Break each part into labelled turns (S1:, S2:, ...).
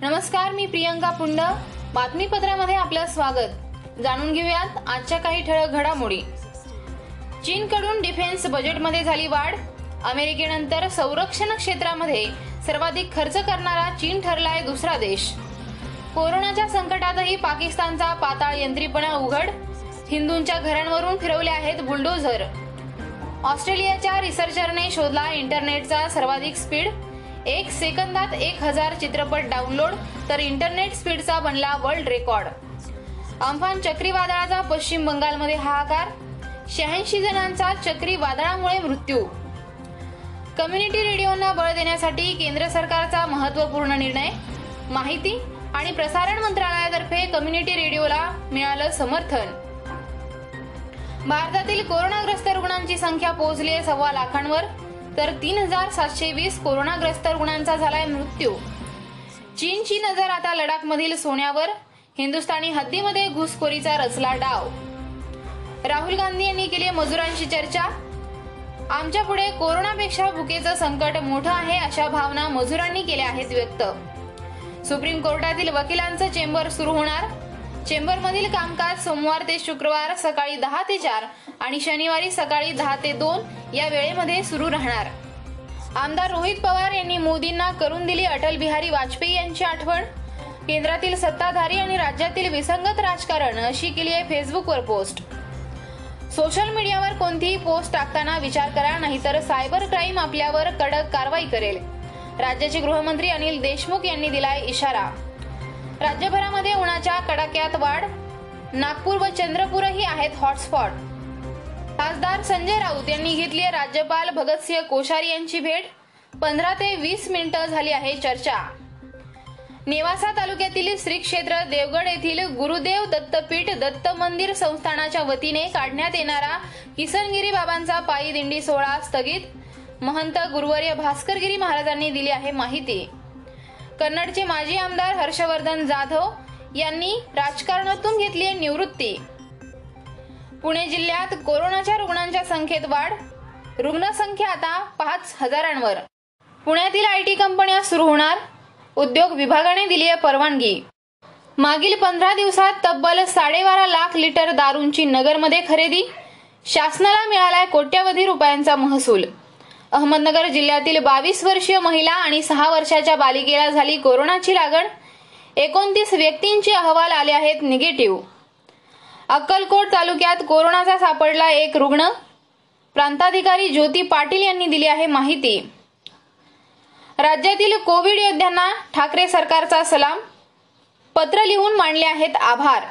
S1: नमस्कार मी प्रियंका पुंड. बातमीपत्रामध्ये आपलं स्वागत. जाणून घेऊयात आजच्या काही ठळक घडामोडी. चीनकडून डिफेन्स बजेटमध्ये झाली वाढ. अमेरिकेनंतर संरक्षण क्षेत्रामध्ये सर्वाधिक खर्च करणारा चीन ठरलाय दुसरा देश. कोरोनाच्या संकटातही पाकिस्तानचा पाताळ यंत्रीपणा उघड. हिंदूंच्या घरांवरून फिरवले आहेत बुलडोझर. ऑस्ट्रेलियाच्या रिसर्चरने शोधला इंटरनेटचा सर्वाधिक स्पीड. एक सेकंदात एक हजार चित्रपट डाउनलोड तर इंटरनेट स्पीडचा बनला वर्ल्ड रेकॉर्ड. अम्फान चक्रीवादळाचा पश्चिम बंगालमध्ये हाहाकार शहाऐंशी जणांचा चक्रीवादळामुळे मृत्यू. कम्युनिटी रेडिओना बळ देण्यासाठी केंद्र सरकारचा महत्त्वपूर्ण निर्णय माहिती आणि प्रसारण मंत्रालयातर्फे कम्युनिटी रेडिओला मिळालं समर्थन. भारतातील कोरोनाग्रस्त रुग्णांची संख्या पोहोचली आहे सव्वा लाखांवर. तर तीन हजार सातशे वीस कोरोनाग्रस्त रुग्णांचा झालाय मृत्यू. चीनची नजर आता लडाखमधील सोन्यावर. हिंदुस्थानी हद्दीमध्ये घुसखोरीचा रचला डाव. राहुल गांधी यांनी केली मजुरांशी चर्चा. आमच्या पुढे कोरोनापेक्षा भुकेचं संकट मोठं आहे अशा भावना मजुरांनी केल्या आहेत व्यक्त. सुप्रीम कोर्टातील वकिलांचं चेंबर सुरू होणार. चेंबरमधील कामकाज सोमवार ते शुक्रवार सकाळी दहा ते चार आणि शनिवारी सकाळी दहा ते दोन या वेळेमध्ये सुरू राहणार. आमदार रोहित पवार यांनी मोदींना करून दिली अटल बिहारी वाजपेयी यांची आठवण. केंद्रातील सत्ताधारी आणि राज्यातील विसंगत राजकारण अशी केली आहे फेसबुकवर पोस्ट. सोशल मीडियावर कोणतीही पोस्ट टाकताना विचार करा नाहीतर सायबर क्राईम आपल्यावर कडक कारवाई करेल. राज्याचे गृहमंत्री अनिल देशमुख यांनी दिलाय इशारा. राज्यभरामध्ये उन्हाच्या कडाक्यात वाढ. नागपूर व चंद्रपूरही आहेत हॉटस्पॉट. खासदार संजय राऊत यांनी घेतली राज्यपाल भगतसिंह कोश्यारी यांची भेट. पंधरा ते वीस मिनिटं झाली आहे चर्चा. नेवासा तालुक्यातील श्री क्षेत्र देवगड येथील गुरुदेव दत्तपीठ दत्त मंदिर संस्थानाच्या वतीने काढण्यात येणारा किसनगिरी बाबांचा पायी दिंडी सोहळा स्थगित. महंत गुरुवर्य भास्करगिरी महाराजांनी दिली आहे माहिती. कन्नडचे माजी आमदार हर्षवर्धन जाधव यांनी राजकारणातून घेतली आहे निवृत्ती. पुणे जिल्ह्यात कोरोनाच्या रुग्णांच्या संख्येत वाढ. रुग्णसंख्या आता पाच हजारांवर. पुण्यातील आय टी कंपन्या सुरू होणार. उद्योग विभागाने दिली आहे परवानगी. मागील पंधरा दिवसात तब्बल साडेबारा लाख लिटर दारूंची नगरमध्ये खरेदी. शासनाला मिळालाय कोट्यवधी रुपयांचा महसूल. अहमदनगर जिल्ह्यातील बावीस वर्षीय महिला आणि सहा वर्षाच्या बालिकेला झाली कोरोनाची लागण. एकोणतीस व्यक्तींचे अहवाल आले आहेत निगेटिव्ह. अक्कलकोट तालुक्यात कोरोनाचा सापडला एक रुग्ण. प्रांताधिकारी ज्योती पाटील यांनी दिली आहे माहिती. राज्यातील कोविड योद्ध्यांना ठाकरे सरकारचा सलाम. पत्र लिहून मांडले आहेत आभार.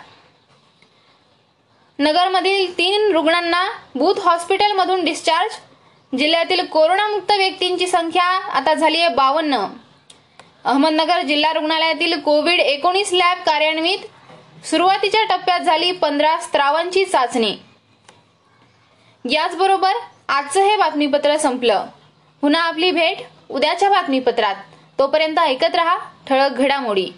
S1: नगरमधील तीन रुग्णांना बूथ हॉस्पिटलमधून डिस्चार्ज. जिल्ह्यातील कोरोनामुक्त व्यक्तींची संख्या आता झाली आहे बावन्न. अहमदनगर जिल्हा रुग्णालयातील कोविड एकोणीस लॅब कार्यान्वित सुरुवातीच्या टप्प्यात झाली पंधरा स्त्रावांची चाचणी. याचबरोबर आजचं हे बातमीपत्र संपलं. पुन्हा आपली भेट उद्याच्या बातमीपत्रात. तोपर्यंत ऐकत रहा ठळक घडामोडी.